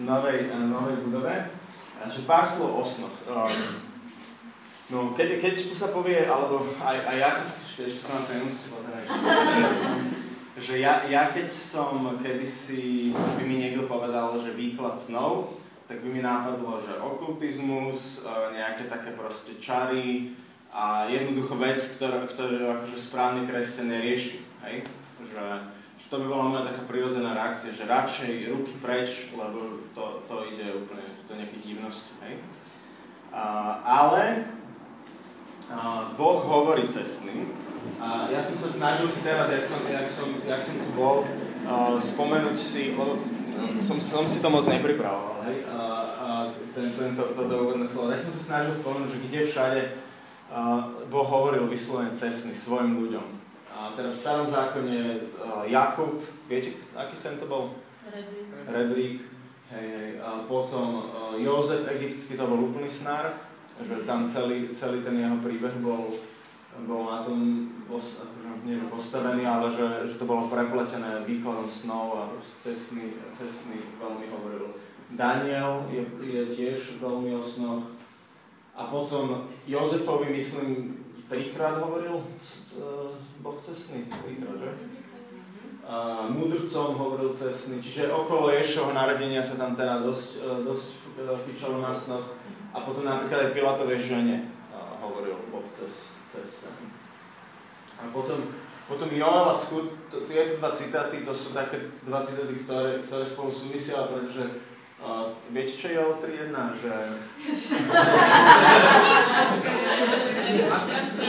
novej, novej budove. Že pár slov o snoch. No, keď, keď sa povie, alebo aj, aj ja, ešte sa na to nemusíte pozerať, že ja, ja keď som kedysi, by mi niekto povedal, že výklad snov, tak by mi nápadlo, že okultizmus, nejaké také proste čary a jednoducho vec, ktorú, ktorú akože správny kresťan nerieši. Hej? Že, že to by bola moja taká prirodzená reakcia, že radšej ruky preč, lebo to, to ide úplne do nejakých divností. Hej? A, ale a, Boh hovorí cestným. A ja som sa snažil si teraz, jak som, jak som, jak som tu bol, uh, spomenúť si, lebo som, som si to moc nepripravoval, hej, a, a ten, tento, toto úvodné slovo, tak som sa snažil spomenúť, že kde všade uh, Boh hovoril vyslovene cestný svojim ľuďom. Teda v starom zákone uh, Jakub, viete, aký sen to bol? Reblík. Reblík. Hej, hej. A potom uh, Jozef egyptský, to bol úplný snár, že tam celý, celý ten jeho príbeh bol, bol na tom akože nie že postavený, ale že, že to bolo prepletené výkladom snov a cestný, cestný veľmi hovoril. Daniel je, je tiež veľmi o snoch. A potom Jozefovi, myslím, trikrát hovoril Boh cestný, trikrát, že? A mudrcom hovoril cestný, čiže okolo Ješovho narodenia sa tam teda dosť, dosť fičalo na snoch. A potom napríklad aj Pilatovej žene hovoril Boh cez, cez sen. A potom, potom Joel a Skut, tieto dva citáty, to sú také dva citáty, ktoré, ktoré spolu súvisia, pretože uh, viete, čo je Joel 3.1? Že...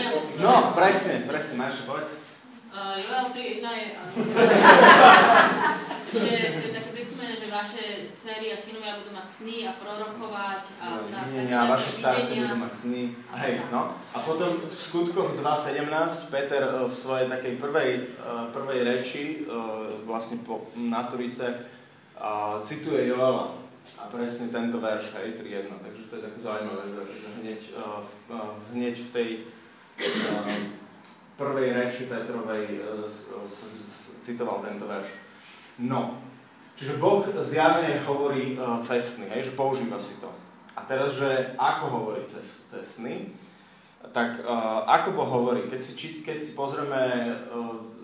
no, presne, presne, máš povedz. Uh, Joel 3.1 je, že to je také že vaše dcery a synovia budú mať sny a prorokovať a no, tak, nie, a vaše starce budú mať sny. Hej, no. A potom v skutkoch 2.17 Peter v svojej takej prvej, prvej reči vlastne po Naturice cituje Joela. A presne tento verš, hej, 3.1. Takže to je také zaujímavé, že hneď, hneď v tej prvej reči Petrovej citoval tento verš. No, čiže Boh zjavne hovorí uh, cestný, hej, že používa si to. A teraz, že ako hovorí cest, cestný, tak uh, ako Boh hovorí, keď si, či, keď si pozrieme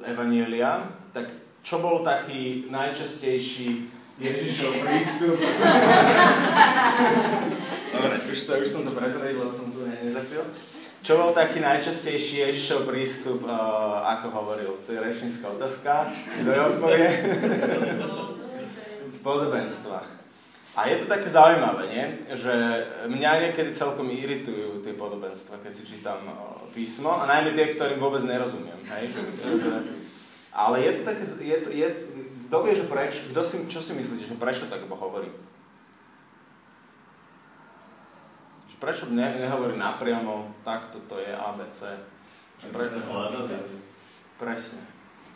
Evanielia, tak čo bol taký najčastejší Ježišov prístup? Dobre, už, to, už som to prezradil, lebo som tu nezakryl. Čo bol taký najčastejší Ježišov prístup, uh, ako hovoril? To je rečnícka otázka. Kto je odpovie? v podobenstvách. A je to také zaujímavé, nie? že mňa niekedy celkom iritujú tie podobenstva, keď si čítam uh, písmo, a najmä tie, ktorým vôbec nerozumiem. Hej? Že, že, ale je to také, je to, je, kto vie, že preč, kto si, čo si myslíte, že prečo tak hovorí? Prečo ne, nehovorí napriamo, takto to je ABC. Že pre, presne,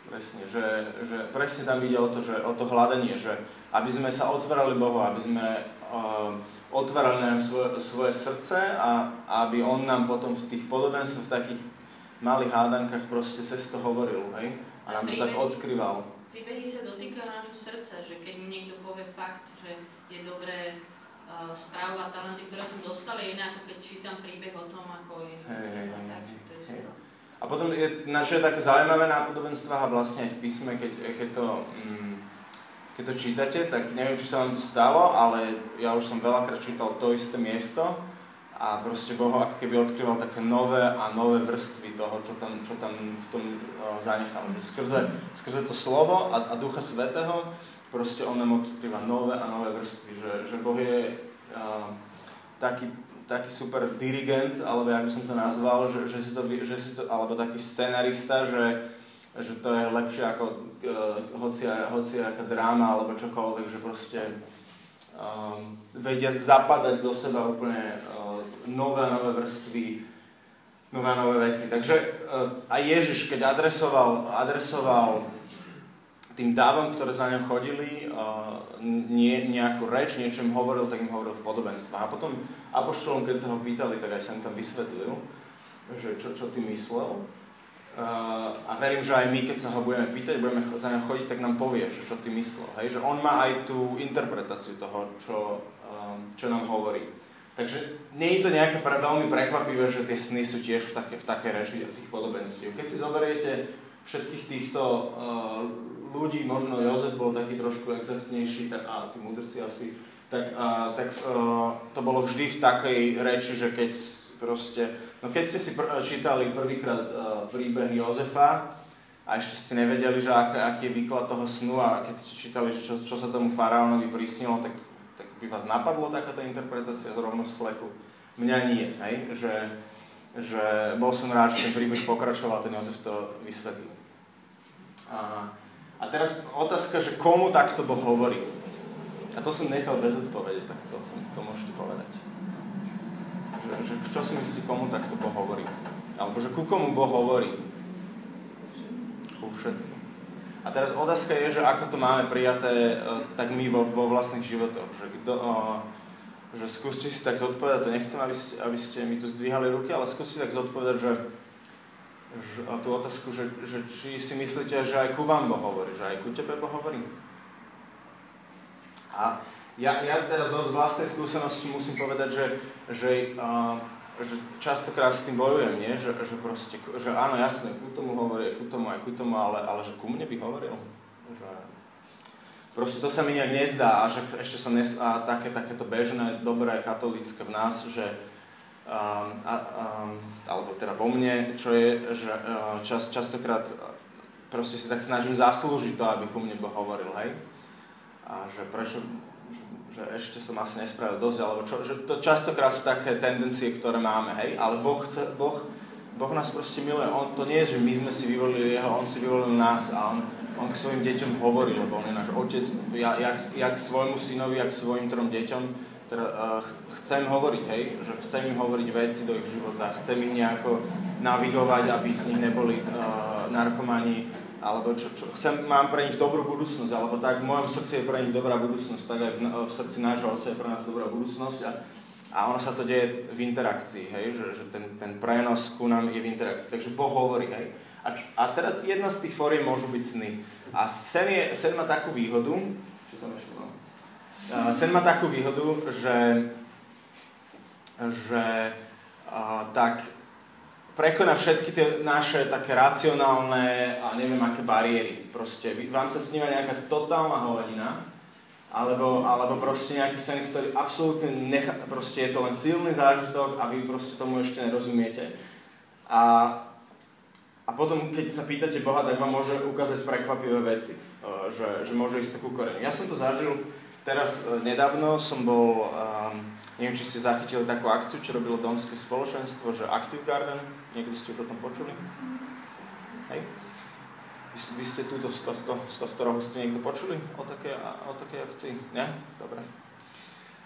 presne, že, že presne tam ide o to, že, o to hľadanie, že aby sme sa otvárali Bohu, aby sme uh, otvárali nám svoje, svoje srdce a aby On nám potom v tých podobenstvách, v takých malých hádankách proste cez to hovoril, hej? A nám to tak odkryval. Príbehy sa dotýka nášho srdca, že keď mi niekto povie fakt, že je dobré uh, správu a talenty, ktoré som dostal, je iné ako keď čítam príbeh o tom, ako je. Hey, hey, hey, hey. A potom je, na čo je také zaujímavé na podobenstvách a vlastne aj v písme, keď, keď, to, mm, keď to čítate, tak neviem, či sa vám to stalo, ale ja už som veľakrát čítal to isté miesto a proste Boh ako keby odkryval také nové a nové vrstvy toho, čo tam, čo tam v tom uh, zanechal. Že skrze, skrze to slovo a, a Ducha Svetého proste on nám odkrýva nové a nové vrstvy, že, že Boh je uh, taký, taký super dirigent, alebo jak by som to nazval, že, že, si to, že si to, alebo taký scenarista, že, že to je lepšie ako uh, hocia, hocia aká dráma alebo čokoľvek, že proste um, vedia zapadať do seba úplne uh, nové nové vrstvy, nové nové veci. Takže uh, aj Ježiš, keď adresoval, adresoval tým dávom, ktoré za ňou chodili, nie, nejakú reč, niečo im hovoril, tak im hovoril v podobenstvách. A potom apoštolom, keď sa ho pýtali, tak aj som tam vysvetlil, že čo, čo ty myslel. A verím, že aj my, keď sa ho budeme pýtať, budeme za ňa chodiť, tak nám povie, že čo ty myslel. Hej? Že on má aj tú interpretáciu toho, čo, čo nám hovorí. Takže nie je to nejaké pre, veľmi prekvapivé, že tie sny sú tiež v, také, v takej režii a tých podobenstiev. Keď si zoberiete všetkých týchto uh, ľudí, možno Jozef bol taký trošku exaktnejší, tak, a tí mudrci asi, tak, uh, tak uh, to bolo vždy v takej reči, že keď proste, no keď ste si pr- čítali prvýkrát uh, príbeh Jozefa a ešte ste nevedeli, že ak, aký je výklad toho snu a keď ste čítali, že čo, čo sa tomu faraónovi prisnilo, tak, tak by vás napadlo takáto interpretácia rovno z fleku. Mňa nie, hej? Že, že bol som rád, že ten príbeh pokračoval, ten Jozef to vysvetlil. A, a teraz otázka, že komu takto Boh hovorí. A to som nechal bez odpovede, tak to, som, to môžete povedať že, že čo si myslíte, komu takto Boh hovorí? Alebo že ku komu Boh hovorí? Ku všetkým. A teraz otázka je, že ako to máme prijaté uh, tak my vo, vo vlastných životoch. Že, kdo, uh, že skúste si tak zodpovedať, to nechcem, aby ste, aby ste mi tu zdvíhali ruky, ale skúste tak zodpovedať, že a tú otázku, že, že či si myslíte, že aj ku vám Boh hovorí, že aj ku tebe Boh hovorí. A ja, ja teraz z vlastnej skúsenosti musím povedať, že, že, uh, že častokrát s tým bojujem, nie? Že, že, proste, že áno, jasné, ku tomu hovorí, ku tomu aj ku tomu, ale, ale že ku mne by hovoril. Že, proste to sa mi nejak nezdá a že ešte som nes, a také, takéto bežné, dobré, katolické v nás, že um, a, um, alebo teda vo mne, čo je, že uh, čas, častokrát proste si tak snažím zaslúžiť to, aby ku mne Boh hovoril, hej? A že prečo, že ešte som asi nespravil dosť, alebo čo, že to častokrát sú také tendencie, ktoré máme, hej, ale Boh, chce, boh, boh nás proste miluje, on, to nie je, že my sme si vyvolili jeho, on si vyvolil nás a on, on k svojim deťom hovorí, lebo on je náš otec, ja, jak, jak svojmu synovi, jak svojim trom deťom, teda, chcem hovoriť, hej, že chcem im hovoriť veci do ich života, chcem ich nejako navigovať, aby z nich neboli uh, narkomani, alebo čo, čo chcem, mám pre nich dobrú budúcnosť, alebo tak v mojom srdci je pre nich dobrá budúcnosť, tak aj v, v srdci nášho otca je pre nás dobrá budúcnosť a, a ono sa to deje v interakcii, hej, že, že ten, ten prenos ku nám je v interakcii, takže Boh hovorí, hej. A, a teda jedna z tých fóriem môžu byť sny. A sen, je, sen má takú výhodu, čo tam ešte mám? Uh, sen má takú výhodu, že, že tak prekoná všetky tie naše také racionálne a neviem aké bariéry. Proste vám sa sníva nejaká totálna hovedina, alebo, alebo proste nejaký sen, ktorý absolútne nechá, proste je to len silný zážitok a vy proste tomu ešte nerozumiete. A, a potom, keď sa pýtate Boha, tak vám môže ukázať prekvapivé veci, e, že, že môže ísť takú koreň. Ja som to zažil teraz e, nedávno, som bol um, Neviem, či ste zachytili takú akciu, čo robilo Domské spoločenstvo, že Active Garden, niekto ste už o tom počuli? Hej? Vy, vy ste túto z tohto, z tohto rohu ste niekto počuli o takej, o takej akcii? Nie? Dobre.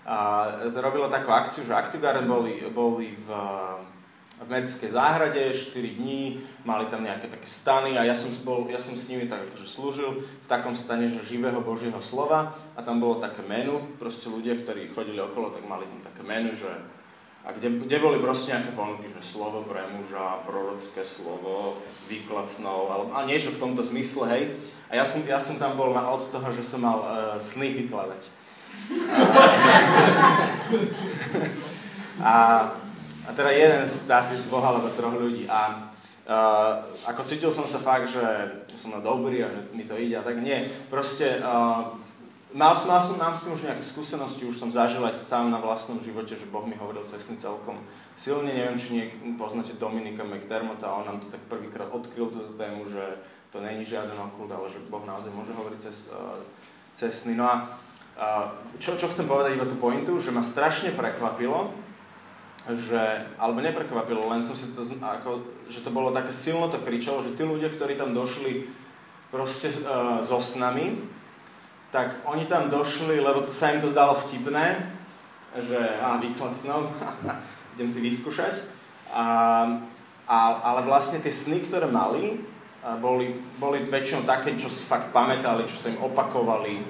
A robilo takú akciu, že Active Garden boli, boli v v medickej záhrade 4 dní, mali tam nejaké také stany a ja som, bol, ja som s nimi tak akože slúžil v takom stane, že živého Božieho slova a tam bolo také menu, proste ľudia, ktorí chodili okolo, tak mali tam také menu, že a kde, kde boli proste nejaké ponuky, že slovo pre muža, prorocké slovo, výklad snov, alebo, a nie, že v tomto zmysle, hej. A ja som, ja som tam bol na, od toho, že som mal uh, sny vykladať. A, a a teda jeden z, asi dvoch alebo troch ľudí. A uh, ako cítil som sa fakt, že som na dobrý a že mi to ide a tak nie. Proste uh, mal, mal som, mám s tým už nejaké skúsenosti, už som zažil aj sám na vlastnom živote, že Boh mi hovoril cestný celkom silne. Neviem, či niek- poznáte Dominika McDermotta, on nám to tak prvýkrát odkryl túto tému, že to není žiaden okult, ale že Boh naozaj môže hovoriť cez, uh, cestný. No a uh, čo, čo chcem povedať iba tú pointu, že ma strašne prekvapilo, že, alebo neprekvapilo, len som si to, ako, že to bolo také silno to kričalo, že tí ľudia, ktorí tam došli proste uh, so snami, tak oni tam došli, lebo sa im to zdalo vtipné, že a výklad snov, idem si vyskúšať. A, a, ale vlastne tie sny, ktoré mali, boli, boli väčšinou také, čo si fakt pamätali, čo sa im opakovali,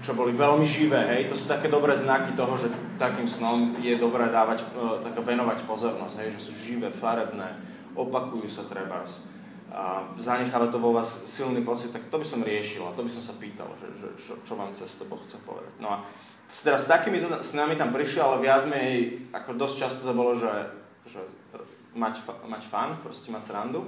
čo boli veľmi živé, hej, to sú také dobré znaky toho, že takým snom je dobré dávať, uh, venovať pozornosť, hej, že sú živé, farebné, opakujú sa trebárs. a zanecháva to vo vás silný pocit, tak to by som riešil a to by som sa pýtal, že, že čo, čo vám cez to Boh chce povedať. No a teraz s takými s nami tam prišiel, ale viac menej, ako dosť často to bolo, že, že mať, mať fan, proste mať srandu.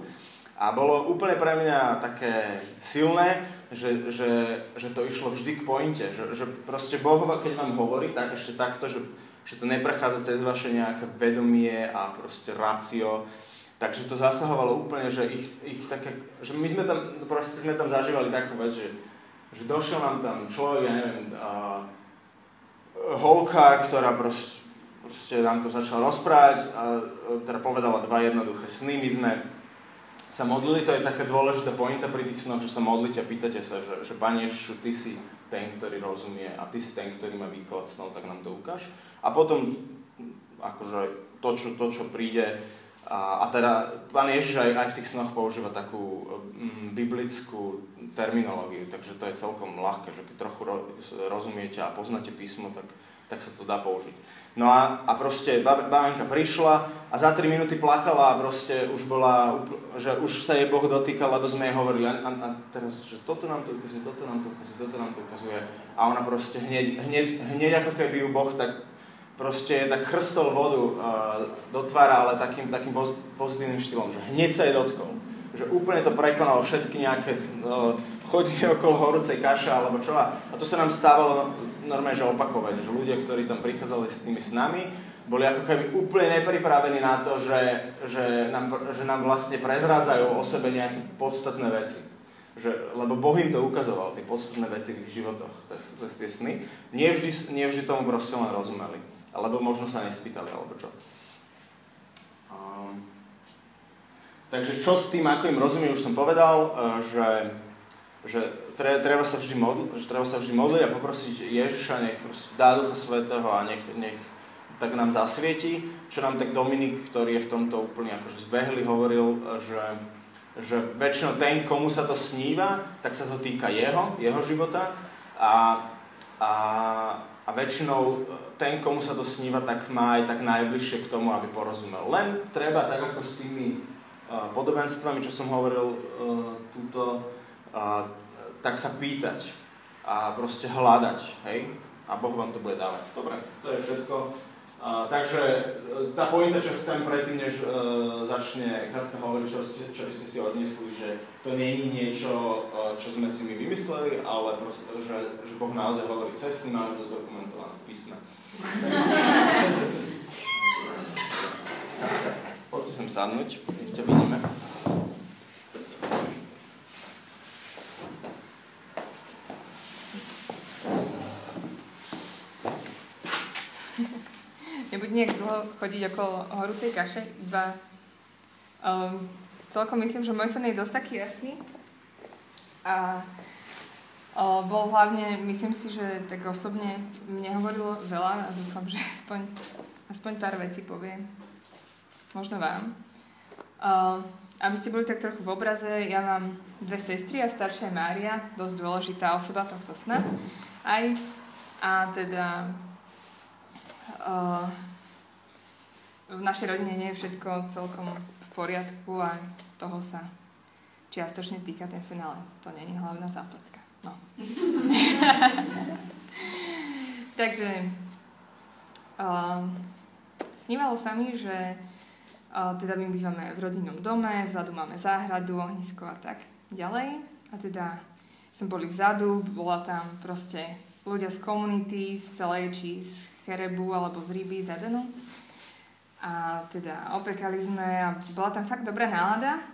A bolo úplne pre mňa také silné, že, že, že to išlo vždy k pointe, že, že proste Boh, keď vám hovorí, tak ešte takto, že, že to neprechádza cez vaše nejaké vedomie a proste racio, Takže to zasahovalo úplne, že ich, ich také, že my sme tam, proste sme tam zažívali takú vec, že, že došiel nám tam človek, ja neviem, a, holka, ktorá proste, proste nám to začala rozprávať a teda povedala dva jednoduché sny. My sme sa modlili, to je taká dôležitá pointa pri tých snoch, že sa modlíte a pýtate sa, že, že Pane Ježišu, Ty si ten, ktorý rozumie a Ty si ten, ktorý má výklad snov, tak nám to ukáž. A potom akože to, čo, to, čo príde, a, a teda pán Ježiš aj, aj v tých snoch používa takú mm, biblickú terminológiu, takže to je celkom ľahké, že keď trochu ro, rozumiete a poznáte písmo, tak, tak sa to dá použiť. No a, a proste babenka prišla a za 3 minúty plakala a proste už bola, že už sa jej Boh dotýkal, lebo sme jej hovorili a, a, teraz, že toto nám to ukazuje, toto nám to ukazuje, toto nám to ukazuje a ona proste hneď, hneď, hneď ako keby ju Boh tak proste tak chrstol vodu uh, do tvára, ale takým, takým pozitívnym štýlom, že hneď sa jej dotkol. Že úplne to prekonalo všetky nejaké uh, chodenie okolo horúcej kaša alebo čo. A to sa nám stávalo normálne, že opakovane, že ľudia, ktorí tam prichádzali s tými s nami, boli ako keby úplne nepripravení na to, že, že, nám, že nám vlastne prezrádzajú o sebe nejaké podstatné veci. Že, lebo Boh im to ukazoval, tie podstatné veci v ich životoch cez, tie sny. Nie vždy, nie vždy tomu proste len rozumeli. Alebo možno sa nespýtali, alebo čo. Um, takže čo s tým, ako im rozumiem, už som povedal, uh, že, že treba, sa vždy modl, že treba sa vždy modliť a poprosiť Ježiša, nech dá Ducha Svetého a nech, nech tak nám zasvieti, čo nám tak Dominik, ktorý je v tomto úplne akože zbehli, hovoril, že, že väčšinou ten, komu sa to sníva, tak sa to týka jeho, jeho života a, a, a väčšinou e, ten, komu sa to sníva, tak má aj tak najbližšie k tomu, aby porozumel. Len treba, tak ako s tými podobenstvami, čo som hovoril uh, túto, tak sa pýtať a proste hľadať, hej? A Boh vám to bude dávať. Dobre, to je všetko. Takže tá pointa, čo chcem predtým, než uh, začne Katka hovoriť, čo, čo by ste si odnesli, že to nie je niečo, čo sme si my vymysleli, ale proste, že, že Boh naozaj hovorí cestný, máme to zdokumentované v písme. Poďte sem sadnúť, nech ťa vidíme. Nebudem nejak dlho chodiť okolo horúcej kaše, iba um, celkom myslím, že môj sen je dosť taký jasný. A O, bol hlavne, myslím si, že tak osobne mne hovorilo veľa a dúfam, že aspoň, aspoň pár vecí poviem. Možno vám. O, aby ste boli tak trochu v obraze, ja mám dve sestry a staršia je Mária, dosť dôležitá osoba tohto sna. Aj. A teda o, v našej rodine nie je všetko celkom v poriadku a toho sa čiastočne týka ten sen, ale to je hlavná zápletka. No. Takže uh, snívalo sa mi, že uh, teda my bývame v rodinnom dome, vzadu máme záhradu, ohnisko a tak ďalej. A teda sme boli vzadu, bola tam proste ľudia z komunity, z celej, či z Cherebu, alebo z Ryby, z Edenu. A teda opekali sme a bola tam fakt dobrá nálada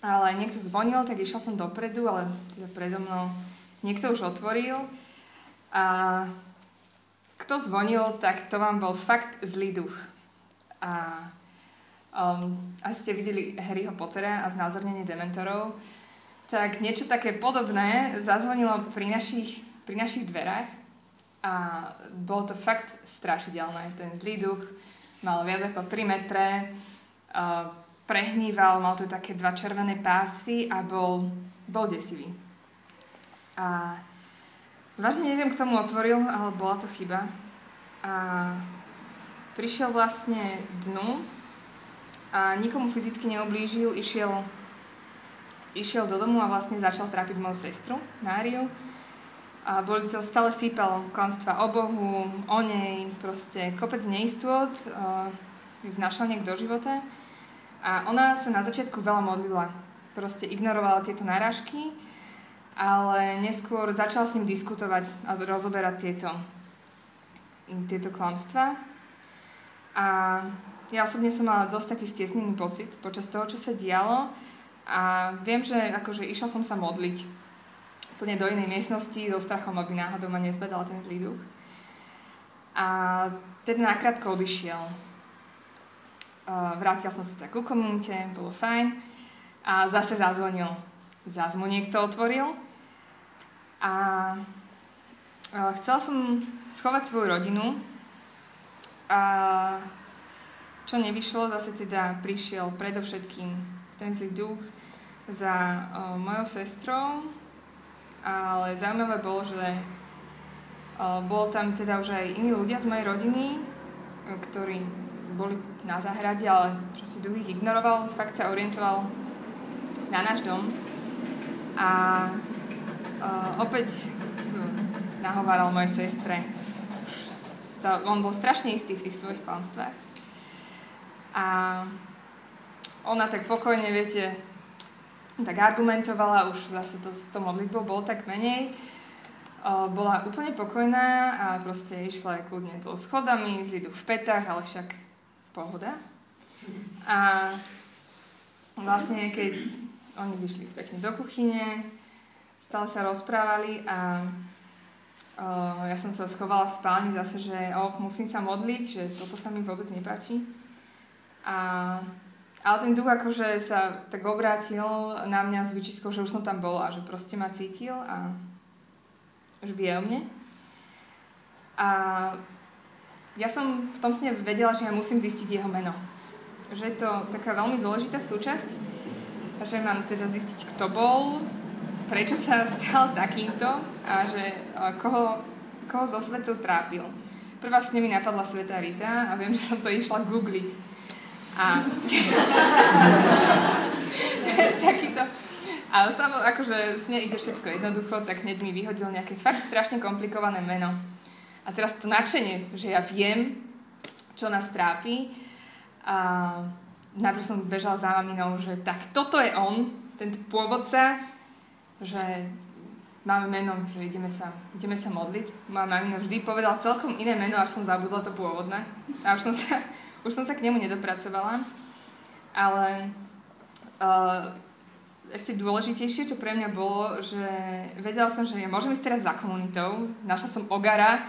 ale niekto zvonil, tak išiel som dopredu, ale teda predo mnou niekto už otvoril. A kto zvonil, tak to vám bol fakt zlý duch. A um, asi ste videli Harryho Pottera a znázornenie dementorov, tak niečo také podobné zazvonilo pri našich, pri našich dverách a bolo to fakt strašidelné. Ten zlý duch mal viac ako 3 metre, uh, prehníval, mal tu také dva červené pásy a bol, bol desivý. A vážne neviem, kto mu otvoril, ale bola to chyba. A prišiel vlastne dnu a nikomu fyzicky neublížil, išiel išiel do domu a vlastne začal trápiť moju sestru, Náriu. A boli to stále sípal klamstva o Bohu, o nej, proste kopec neistôt uh, vnašal niekto do života. A ona sa na začiatku veľa modlila. Proste ignorovala tieto náražky, ale neskôr začala s ním diskutovať a rozoberať tieto, tieto klamstva. A ja osobne som mala dosť taký stiesnený pocit počas toho, čo sa dialo. A viem, že akože išla som sa modliť úplne do inej miestnosti so strachom, aby náhodou ma nezvedal ten zlý duch. A teda nakrátko odišiel. Vrátil som sa tak ku komunite, bolo fajn. A zase zazvonil. Zas mu niekto otvoril. A chcela som schovať svoju rodinu. A čo nevyšlo, zase teda prišiel predovšetkým ten zlý duch za mojou sestrou, ale zaujímavé bolo, že uh, bolo tam teda už aj iní ľudia z mojej rodiny, ktorí boli na záhrade, ale proste duch ich ignoroval, fakt sa orientoval na náš dom. A uh, opäť hm, nahováral mojej sestre. On bol strašne istý v tých svojich klamstvách. A ona tak pokojne, viete, tak argumentovala, už zase to s tou modlitbou bolo tak menej. Bola úplne pokojná a proste išla kľudne to schodami, duch v petách, ale však pohoda. A vlastne keď oni zišli pekne do kuchyne, stále sa rozprávali a ja som sa schovala v spálni zase, že oh, musím sa modliť, že toto sa mi vôbec nepáči. A ale ten duch akože sa tak obrátil na mňa s vyčiskou, že už som tam bola, že proste ma cítil a že vie o mne. A ja som v tom sne vedela, že ja musím zistiť jeho meno. Že je to taká veľmi dôležitá súčasť že mám teda zistiť, kto bol, prečo sa stal takýmto a že koho, koho zo svetcov trápil. Prvá s nimi napadla Sveta Rita a viem, že som to išla googliť a takýto. A samo, akože s nej ide všetko jednoducho, tak hneď mi vyhodil nejaké fakt strašne komplikované meno. A teraz to nadšenie, že ja viem, čo nás trápi. A najprv som bežala za maminou, že tak toto je on, ten pôvodca, že máme meno, že ideme sa, ideme sa modliť. Moja mamina vždy povedala celkom iné meno, až som zabudla to pôvodné. A už som sa už som sa k nemu nedopracovala, ale uh, ešte dôležitejšie, čo pre mňa bolo, že vedela som, že ja môžem ísť teraz za komunitou, našla som Ogara,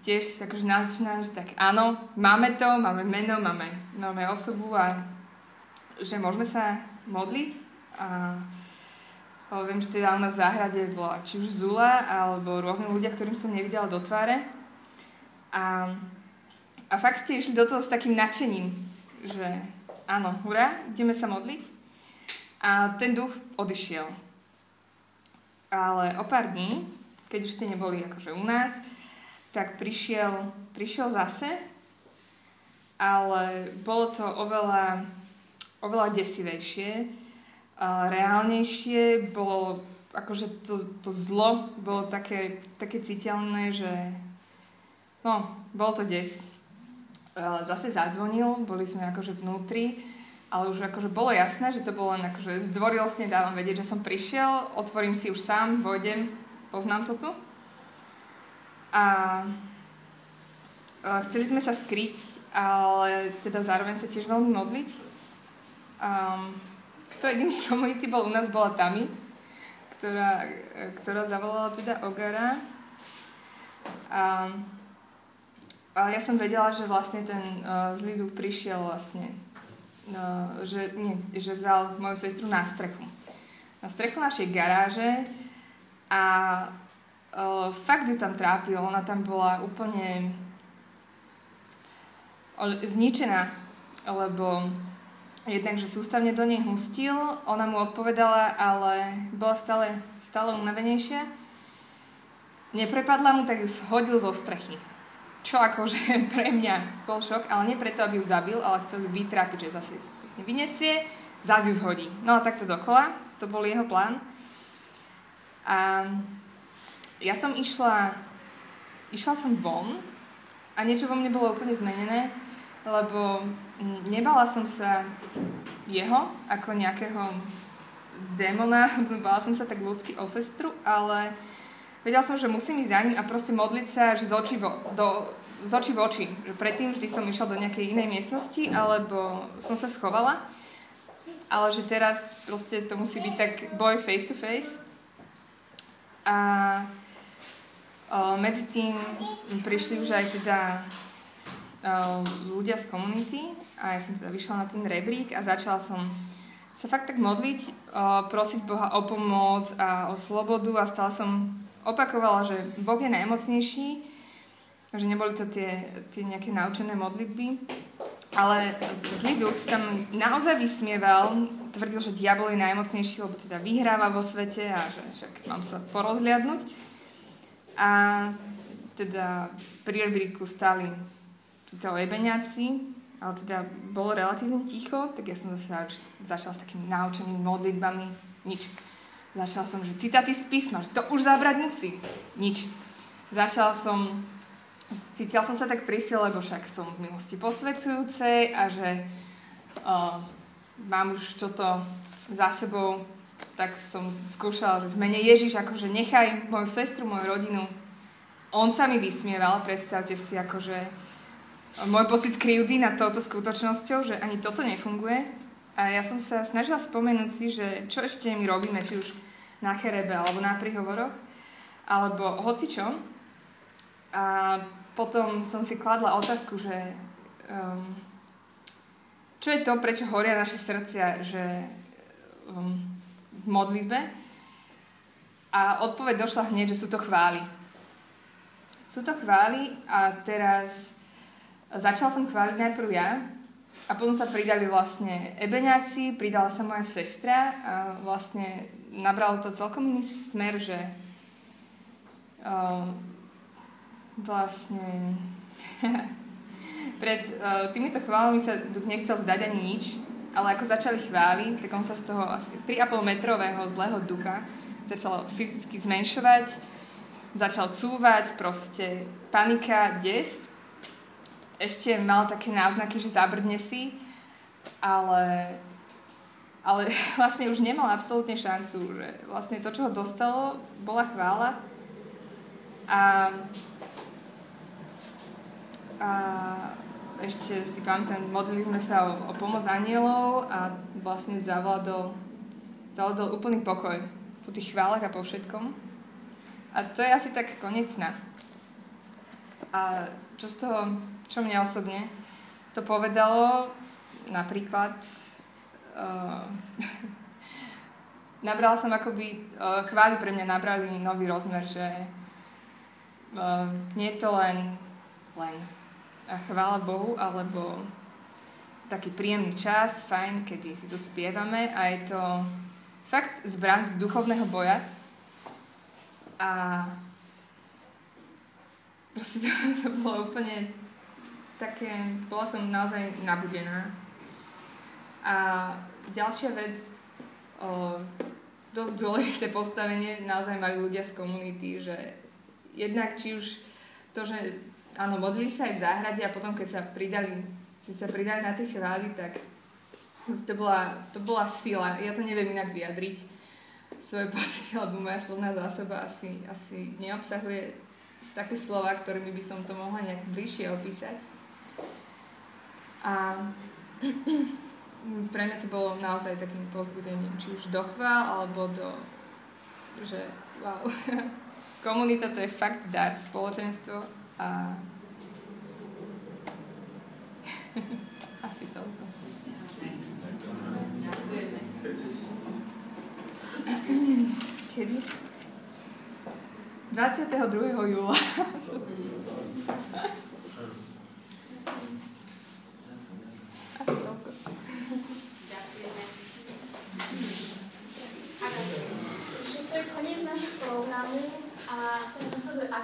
tiež akože názočná, že tak áno, máme to, máme meno, máme, máme osobu a že môžeme sa modliť. A viem, že teda u záhrade bola či už Zula, alebo rôzne ľudia, ktorým som nevidela do tváre. A a fakt ste išli do toho s takým nadšením, že áno, hurá, ideme sa modliť. A ten duch odišiel. Ale o pár dní, keď už ste neboli akože u nás, tak prišiel, prišiel zase, ale bolo to oveľa, oveľa desivejšie, reálnejšie, bolo akože to, to zlo bolo také, také citeľné, že no, bol to des zase zazvonil, boli sme akože vnútri, ale už akože bolo jasné, že to bolo len akože zdvorilostne dávam vedieť, že som prišiel, otvorím si už sám, vojdem, poznám to tu. A chceli sme sa skryť, ale teda zároveň sa tiež veľmi modliť. Um, kto jediný z komunity bol u nás, bola Tami, ktorá, ktorá zavolala teda Ogara. Um, ale ja som vedela, že vlastne ten uh, zlý duch prišiel vlastne, uh, že, nie, že vzal moju sestru na strechu. Na strechu našej garáže a uh, fakt ju tam trápil. Ona tam bola úplne zničená, lebo jednak, že sústavne do nej hustil, ona mu odpovedala, ale bola stále, stále unavenejšia. Neprepadla mu, tak ju shodil zo strechy čo akože pre mňa bol šok, ale nie preto, aby ju zabil, ale chcel ju vytrápiť, že zase ju pekne vyniesie, zase ju zhodí. No a takto dokola. to bol jeho plán. A ja som išla, išla som von a niečo vo mne bolo úplne zmenené, lebo nebala som sa jeho ako nejakého démona, bala som sa tak ľudsky o sestru, ale vedela som, že musím ísť za ním a proste modliť sa, že z očí, vo, do, z očí v oči. Že predtým vždy som išla do nejakej inej miestnosti, alebo som sa schovala. Ale že teraz proste to musí byť tak boj face to face. A medzi tým prišli už aj teda ľudia z komunity a ja som teda vyšla na ten rebrík a začala som sa fakt tak modliť, prosiť Boha o pomoc a o slobodu a stále som opakovala, že Boh je najmocnejší, že neboli to tie, tie nejaké naučené modlitby, ale zlý duch sa mi naozaj vysmieval, tvrdil, že diabol je najmocnejší, lebo teda vyhráva vo svete a že však mám sa porozhliadnúť. A teda pri rebríku stali títo ebeniaci, ale teda bolo relatívne ticho, tak ja som zase začala s takými naučenými modlitbami, nič. Začala som, že citáty z písma, že to už zabrať musí. Nič. Začala som, cítila som sa tak pri sile, lebo však som v milosti posvedzujúcej a že uh, mám už toto za sebou, tak som skúšala, že v mene Ježiš, akože nechaj moju sestru, moju rodinu. On sa mi vysmieval, predstavte si, akože môj pocit krivdy nad touto skutočnosťou, že ani toto nefunguje. A ja som sa snažila spomenúť si, že čo ešte my robíme, či už na cherebe, alebo na príhovoroch, alebo hoci čo. A potom som si kladla otázku, že um, čo je to, prečo horia naše srdcia, že um, v modlitbe. A odpoveď došla hneď, že sú to chvály. Sú to chvály a teraz začala som chváliť najprv ja, a potom sa pridali vlastne ebeňáci, pridala sa moja sestra a vlastne nabralo to celkom iný smer, že uh, vlastne pred uh, týmito chválami sa duch nechcel vzdať ani nič, ale ako začali chváli, tak on sa z toho asi 3,5 metrového zlého ducha začal fyzicky zmenšovať, začal cúvať, proste panika, des ešte mal také náznaky, že zabrdne si, ale, ale vlastne už nemal absolútne šancu. Že vlastne to, čo ho dostalo, bola chvála. A, a ešte si pamätám, modlili sme sa o, o pomoc anielov a vlastne zavládol, zavládol úplný pokoj po tých chválach a po všetkom. A to je asi tak konec sna. A čo z toho čo mňa osobne to povedalo, napríklad uh, nabrala som akoby, uh, chvály pre mňa nabrali nový rozmer, že uh, nie je to len, len chvála Bohu, alebo taký príjemný čas, fajn, kedy si tu spievame a je to fakt zbraň duchovného boja. A proste to, to bolo úplne také, bola som naozaj nabudená. A ďalšia vec, o, dosť dôležité postavenie naozaj majú ľudia z komunity, že jednak či už to, že áno, modlili sa aj v záhrade a potom keď sa pridali, si sa pridali na tie chvály, tak to bola, to bola sila. Ja to neviem inak vyjadriť svoje pocity, alebo moja slovná zásoba asi, asi neobsahuje také slova, ktorými by som to mohla nejak bližšie opísať. A pre mňa to bolo naozaj takým povbudením, či už do chvál, alebo do, že wow, komunita to je fakt dar, spoločenstvo a asi toľko. Kedy? 22. júla. 啊，这个社会。